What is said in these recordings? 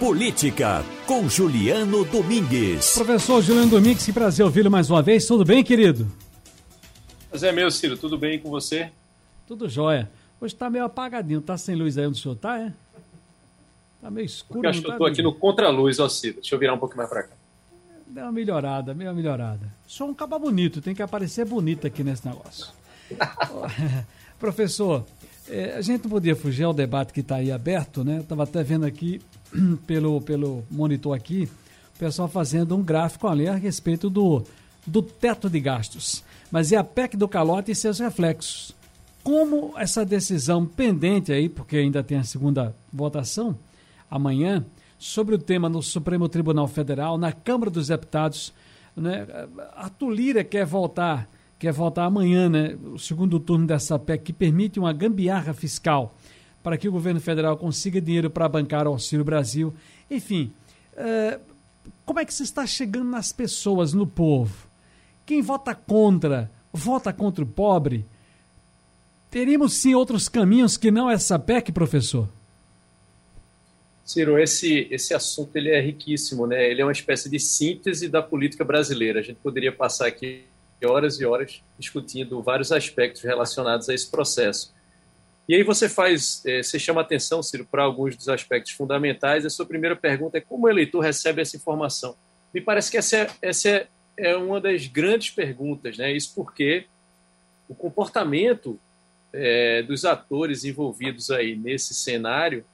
Política, com Juliano Domingues. Professor Juliano Domingues, que prazer ouvi-lo mais uma vez. Tudo bem, querido? Prazer é meu, Ciro. Tudo bem com você? Tudo jóia. Hoje tá meio apagadinho. Tá sem luz aí onde o senhor tá, é? Tá meio escuro. Eu acho que eu tô aqui no contraluz, ó, Ciro. Deixa eu virar um pouquinho mais pra cá. Deu uma melhorada, meio melhorada. Sou um caba bonito, tem que aparecer bonito aqui nesse negócio. Professor, é, a gente não podia fugir ao debate que está aí aberto, né? Estava até vendo aqui pelo, pelo monitor aqui, o pessoal fazendo um gráfico ali a respeito do, do teto de gastos. Mas é a PEC do calote e seus reflexos. Como essa decisão pendente aí, porque ainda tem a segunda votação amanhã, sobre o tema no Supremo Tribunal Federal, na Câmara dos Deputados, né? a Tulira quer voltar, quer voltar amanhã, né? o segundo turno dessa PEC, que permite uma gambiarra fiscal para que o governo federal consiga dinheiro para bancar o Auxílio Brasil. Enfim, uh, como é que se está chegando nas pessoas, no povo? Quem vota contra, vota contra o pobre? Teríamos sim outros caminhos que não essa PEC, professor? Ciro, esse, esse assunto ele é riquíssimo, né? Ele é uma espécie de síntese da política brasileira. A gente poderia passar aqui horas e horas discutindo vários aspectos relacionados a esse processo. E aí você faz, é, você chama atenção, Ciro, para alguns dos aspectos fundamentais. A sua primeira pergunta é como o eleitor recebe essa informação. Me parece que essa é, essa é, é uma das grandes perguntas, né? Isso porque o comportamento é, dos atores envolvidos aí nesse cenário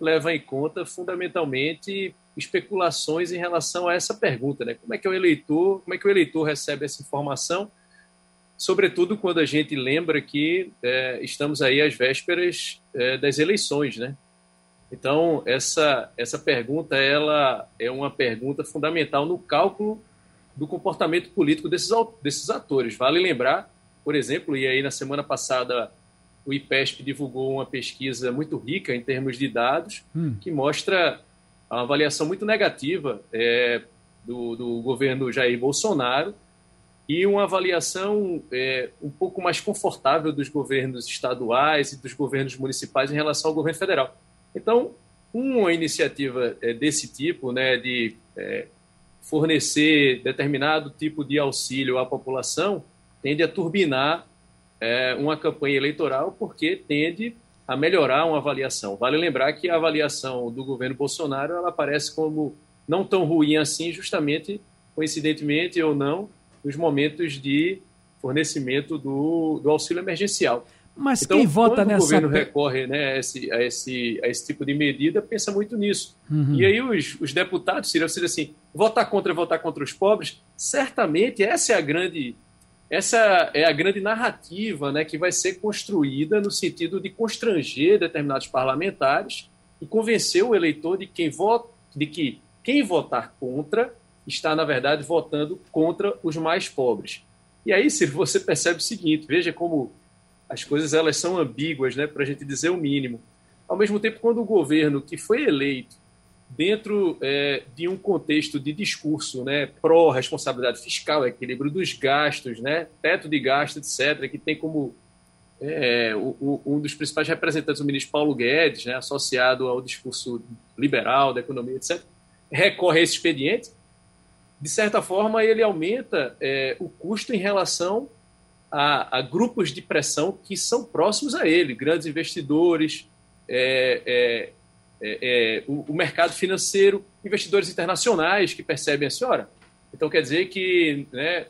leva em conta fundamentalmente especulações em relação a essa pergunta, né? Como é que o eleitor, como é que o eleitor recebe essa informação? Sobretudo quando a gente lembra que é, estamos aí às vésperas é, das eleições, né? Então essa essa pergunta ela é uma pergunta fundamental no cálculo do comportamento político desses desses atores. Vale lembrar, por exemplo, e aí na semana passada o IPESP divulgou uma pesquisa muito rica em termos de dados hum. que mostra uma avaliação muito negativa é, do, do governo Jair Bolsonaro e uma avaliação é, um pouco mais confortável dos governos estaduais e dos governos municipais em relação ao governo federal. Então, uma iniciativa é, desse tipo, né, de é, fornecer determinado tipo de auxílio à população, tende a turbinar é, uma campanha eleitoral, porque tende a melhorar uma avaliação. Vale lembrar que a avaliação do governo Bolsonaro ela aparece como não tão ruim assim, justamente, coincidentemente ou não, nos momentos de fornecimento do, do auxílio emergencial. Mas então, quem vota quando nessa... o governo recorre né, a, esse, a, esse, a esse tipo de medida, pensa muito nisso. Uhum. E aí os, os deputados, se você assim, votar contra votar contra os pobres, certamente essa é a grande essa é a grande narrativa né, que vai ser construída no sentido de constranger determinados parlamentares e convencer o eleitor de, quem vota, de que quem votar contra está, na verdade, votando contra os mais pobres. E aí, Ciro, você percebe o seguinte: veja como as coisas elas são ambíguas, né, para a gente dizer o mínimo. Ao mesmo tempo, quando o governo que foi eleito dentro é, de um contexto de discurso né, pró-responsabilidade fiscal, equilíbrio dos gastos, né, teto de gastos, etc., que tem como é, o, o, um dos principais representantes, o ministro Paulo Guedes, né, associado ao discurso liberal da economia, etc., recorre a esse expediente, de certa forma, ele aumenta é, o custo em relação a, a, grupos de pressão que são próximos a ele, grandes investidores, é, é, é, é o, o, mercado financeiro, investidores internacionais que percebem a senhora. Então, quer dizer que, né,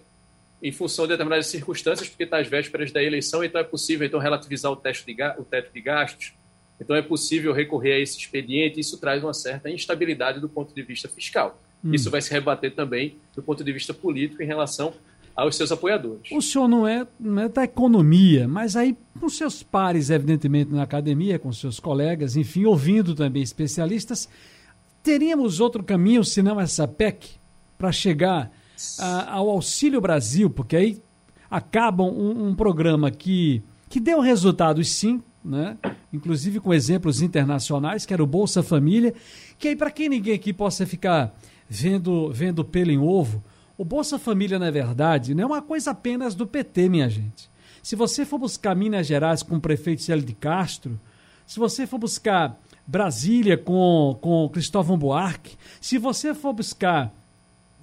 em função de determinadas circunstâncias, porque está às vésperas da eleição, então é possível então relativizar o, teto de, o teto de gastos, então é possível recorrer a esse expediente, isso traz uma certa instabilidade do ponto de vista fiscal. Hum. Isso vai se rebater também do ponto de vista político em relação aos seus apoiadores. O senhor não é, não é da economia, mas aí com seus pares, evidentemente, na academia, com seus colegas, enfim, ouvindo também especialistas, teríamos outro caminho senão essa PEC para chegar a, ao Auxílio Brasil, porque aí acabam um, um programa que, que deu resultados sim, né? inclusive com exemplos internacionais, que era o Bolsa Família, que aí para quem ninguém aqui possa ficar vendo, vendo pelo em ovo. O Bolsa Família, na verdade, não é uma coisa apenas do PT, minha gente. Se você for buscar Minas Gerais com o prefeito Célio de Castro, se você for buscar Brasília com, com Cristóvão Buarque, se você for buscar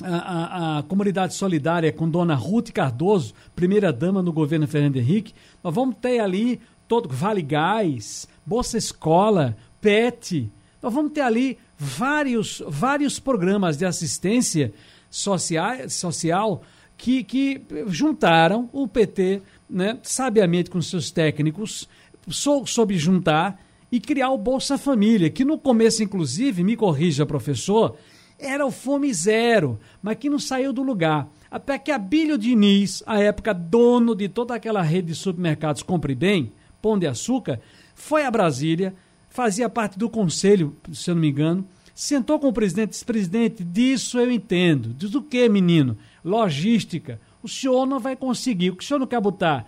a, a, a, comunidade solidária com Dona Ruth Cardoso, primeira dama no governo Fernando Henrique, nós vamos ter ali todo Vale Gás, Bolsa Escola, PET, nós vamos ter ali vários, vários programas de assistência social, social que, que juntaram o PT, né, sabiamente com seus técnicos, sou, soube juntar e criar o Bolsa Família, que no começo, inclusive, me corrija, professor, era o Fome Zero, mas que não saiu do lugar. Até que Abílio Diniz, à época dono de toda aquela rede de supermercados Compre Bem, Pão de Açúcar, foi a Brasília, fazia parte do conselho, se eu não me engano, sentou com o presidente e disse, presidente, disso eu entendo. Diz o que, menino? Logística. O senhor não vai conseguir. O que o senhor não quer botar?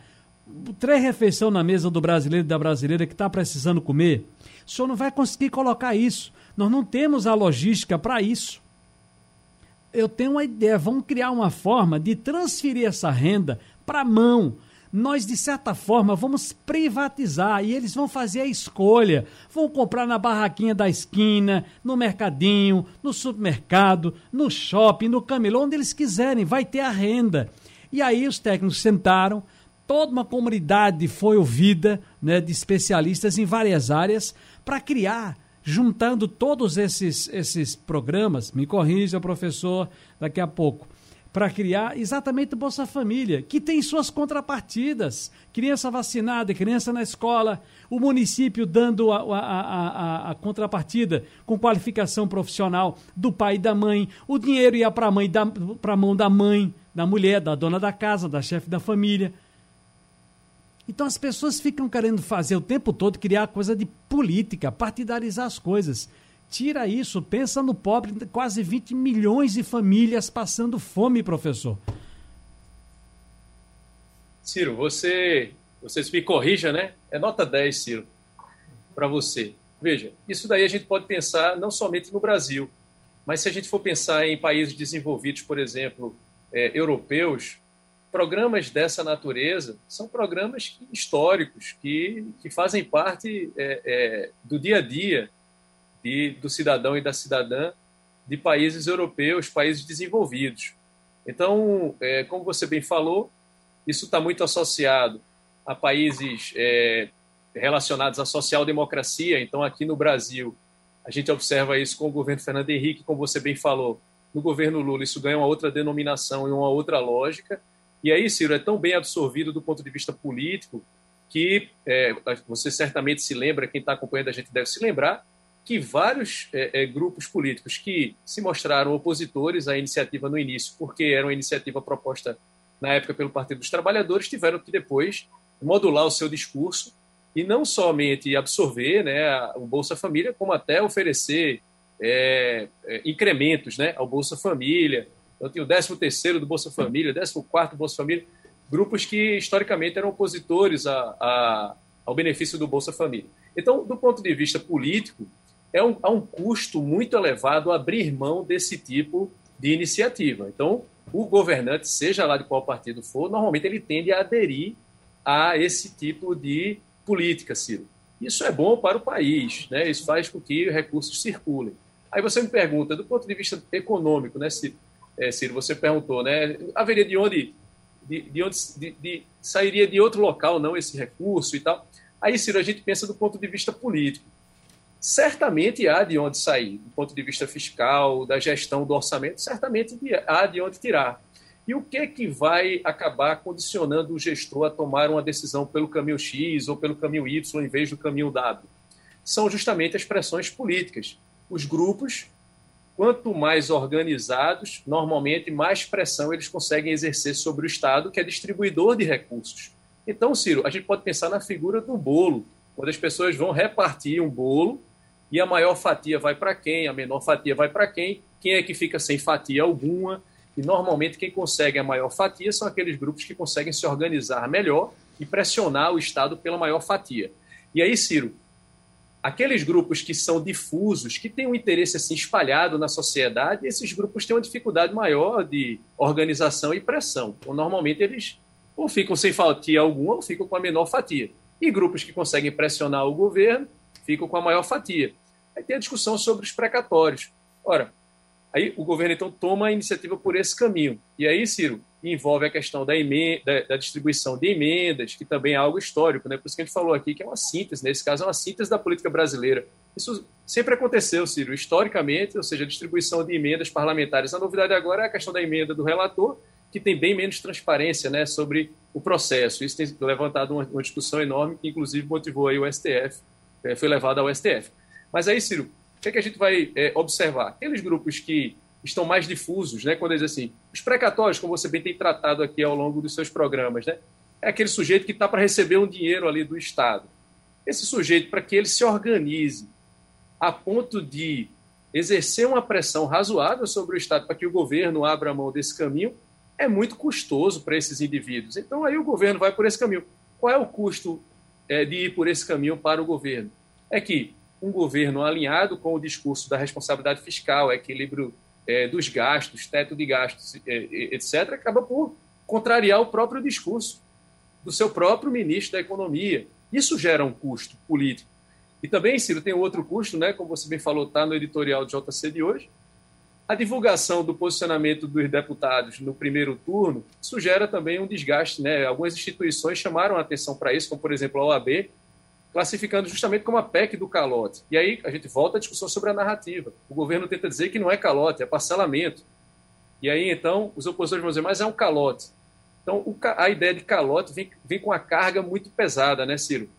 três refeições na mesa do brasileiro e da brasileira que está precisando comer, o senhor não vai conseguir colocar isso. Nós não temos a logística para isso. Eu tenho uma ideia, vamos criar uma forma de transferir essa renda para a mão. Nós, de certa forma, vamos privatizar e eles vão fazer a escolha. Vão comprar na barraquinha da esquina, no mercadinho, no supermercado, no shopping, no camelô, onde eles quiserem, vai ter a renda. E aí os técnicos sentaram, toda uma comunidade foi ouvida, né, de especialistas em várias áreas, para criar, juntando todos esses, esses programas, me corrija, professor, daqui a pouco, para criar exatamente o Bolsa Família, que tem suas contrapartidas. Criança vacinada, criança na escola, o município dando a, a, a, a contrapartida com qualificação profissional do pai e da mãe, o dinheiro ia para a mão da mãe, da mulher, da dona da casa, da chefe da família. Então as pessoas ficam querendo fazer o tempo todo, criar coisa de política, partidarizar as coisas. Tira isso, pensa no pobre, quase 20 milhões de famílias passando fome, professor. Ciro, você, você me corrija, né? É nota 10, Ciro, para você. Veja, isso daí a gente pode pensar não somente no Brasil, mas se a gente for pensar em países desenvolvidos, por exemplo, é, europeus, programas dessa natureza são programas históricos que, que fazem parte é, é, do dia a dia do cidadão e da cidadã de países europeus, países desenvolvidos. Então, é, como você bem falou, isso está muito associado a países é, relacionados à social-democracia. Então, aqui no Brasil, a gente observa isso com o governo Fernando Henrique, como você bem falou. No governo Lula, isso ganha uma outra denominação e uma outra lógica. E aí, Ciro, é tão bem absorvido do ponto de vista político que é, você certamente se lembra, quem está acompanhando a gente deve se lembrar, que vários é, é, grupos políticos que se mostraram opositores à iniciativa no início, porque era uma iniciativa proposta na época pelo Partido dos Trabalhadores, tiveram que depois modular o seu discurso e não somente absorver né, o Bolsa Família, como até oferecer é, é incrementos né, ao Bolsa Família, então tinha o 13 terceiro do Bolsa Família, 14 quarto do Bolsa Família, grupos que historicamente eram opositores a, a, ao benefício do Bolsa Família. Então, do ponto de vista político, é um, há um custo muito elevado abrir mão desse tipo de iniciativa. Então, o governante, seja lá de qual partido for, normalmente ele tende a aderir a esse tipo de política, Ciro. Isso é bom para o país, né? isso faz com que recursos circulem. Aí você me pergunta, do ponto de vista econômico, né, Ciro, é, Ciro, você perguntou, né? Haveria de onde, de, de onde de, de, sairia de outro local, não esse recurso e tal? Aí, Ciro, a gente pensa do ponto de vista político. Certamente há de onde sair, do ponto de vista fiscal, da gestão do orçamento, certamente há de onde tirar. E o que é que vai acabar condicionando o gestor a tomar uma decisão pelo caminho X ou pelo caminho Y em vez do caminho W? São justamente as pressões políticas. Os grupos quanto mais organizados, normalmente mais pressão eles conseguem exercer sobre o Estado, que é distribuidor de recursos. Então, Ciro, a gente pode pensar na figura do bolo, quando as pessoas vão repartir um bolo e a maior fatia vai para quem, a menor fatia vai para quem, quem é que fica sem fatia alguma. E normalmente quem consegue a maior fatia são aqueles grupos que conseguem se organizar melhor e pressionar o Estado pela maior fatia. E aí, Ciro, aqueles grupos que são difusos, que têm um interesse assim espalhado na sociedade, esses grupos têm uma dificuldade maior de organização e pressão. Então, normalmente eles ou ficam sem fatia alguma ou ficam com a menor fatia. E grupos que conseguem pressionar o governo ficam com a maior fatia. Aí tem a discussão sobre os precatórios. Ora, aí o governo então toma a iniciativa por esse caminho. E aí, Ciro, envolve a questão da, emenda, da, da, distribuição de emendas, que também é algo histórico, né? Por isso que a gente falou aqui que é uma síntese, nesse caso é uma síntese da política brasileira. Isso sempre aconteceu, Ciro, historicamente, ou seja, a distribuição de emendas parlamentares. A novidade agora é a questão da emenda do relator, que tem bem menos transparência né, sobre o processo. Isso tem levantado uma, uma discussão enorme, que inclusive motivou aí o STF, é, foi levado ao STF. Mas aí, Ciro, o que, é que a gente vai é, observar? Aqueles grupos que estão mais difusos, né? Quando eles assim, os precatórios, como você bem tem tratado aqui ao longo dos seus programas, né? É aquele sujeito que está para receber um dinheiro ali do Estado. Esse sujeito, para que ele se organize a ponto de exercer uma pressão razoável sobre o Estado para que o governo abra mão desse caminho, é muito custoso para esses indivíduos. Então aí o governo vai por esse caminho. Qual é o custo é, de ir por esse caminho para o governo? É que um governo alinhado com o discurso da responsabilidade fiscal, equilíbrio é, dos gastos, teto de gastos, é, etc., acaba por contrariar o próprio discurso do seu próprio ministro da Economia. Isso gera um custo político. E também, Ciro, tem outro custo, né, como você bem falou, está no editorial de JC de hoje. A divulgação do posicionamento dos deputados no primeiro turno sugere também um desgaste. Né? Algumas instituições chamaram a atenção para isso, como, por exemplo, a OAB, classificando justamente como a PEC do calote. E aí a gente volta à discussão sobre a narrativa. O governo tenta dizer que não é calote, é parcelamento. E aí, então, os opositores vão dizer, mas é um calote. Então, a ideia de calote vem, vem com a carga muito pesada, né, Ciro?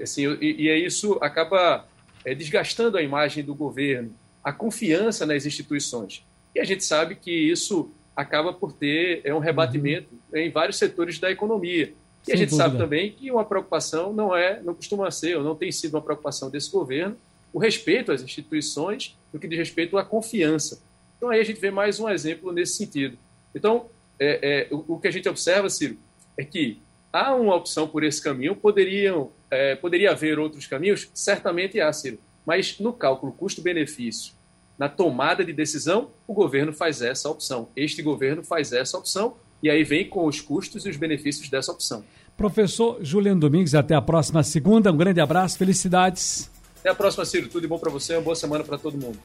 Assim, e, e isso acaba é, desgastando a imagem do governo, a confiança nas instituições. E a gente sabe que isso acaba por ter é, um rebatimento uhum. em vários setores da economia. E Sem a gente dúvida. sabe também que uma preocupação não é, não costuma ser, ou não tem sido uma preocupação desse governo, o respeito às instituições, no que diz respeito à confiança. Então aí a gente vê mais um exemplo nesse sentido. Então, é, é, o, o, que a gente observa, Ciro, é que há uma opção por esse caminho, poderiam, é, poderia haver outros caminhos? Certamente há, Ciro. Mas no cálculo custo-benefício, na tomada de decisão, o governo faz essa opção. Este governo faz essa opção e aí vem com os custos e os benefícios dessa opção. Professor Juliano Domingues, até a próxima segunda. Um grande abraço, felicidades. Até a próxima, Ciro. Tudo de bom para você, uma boa semana para todo mundo.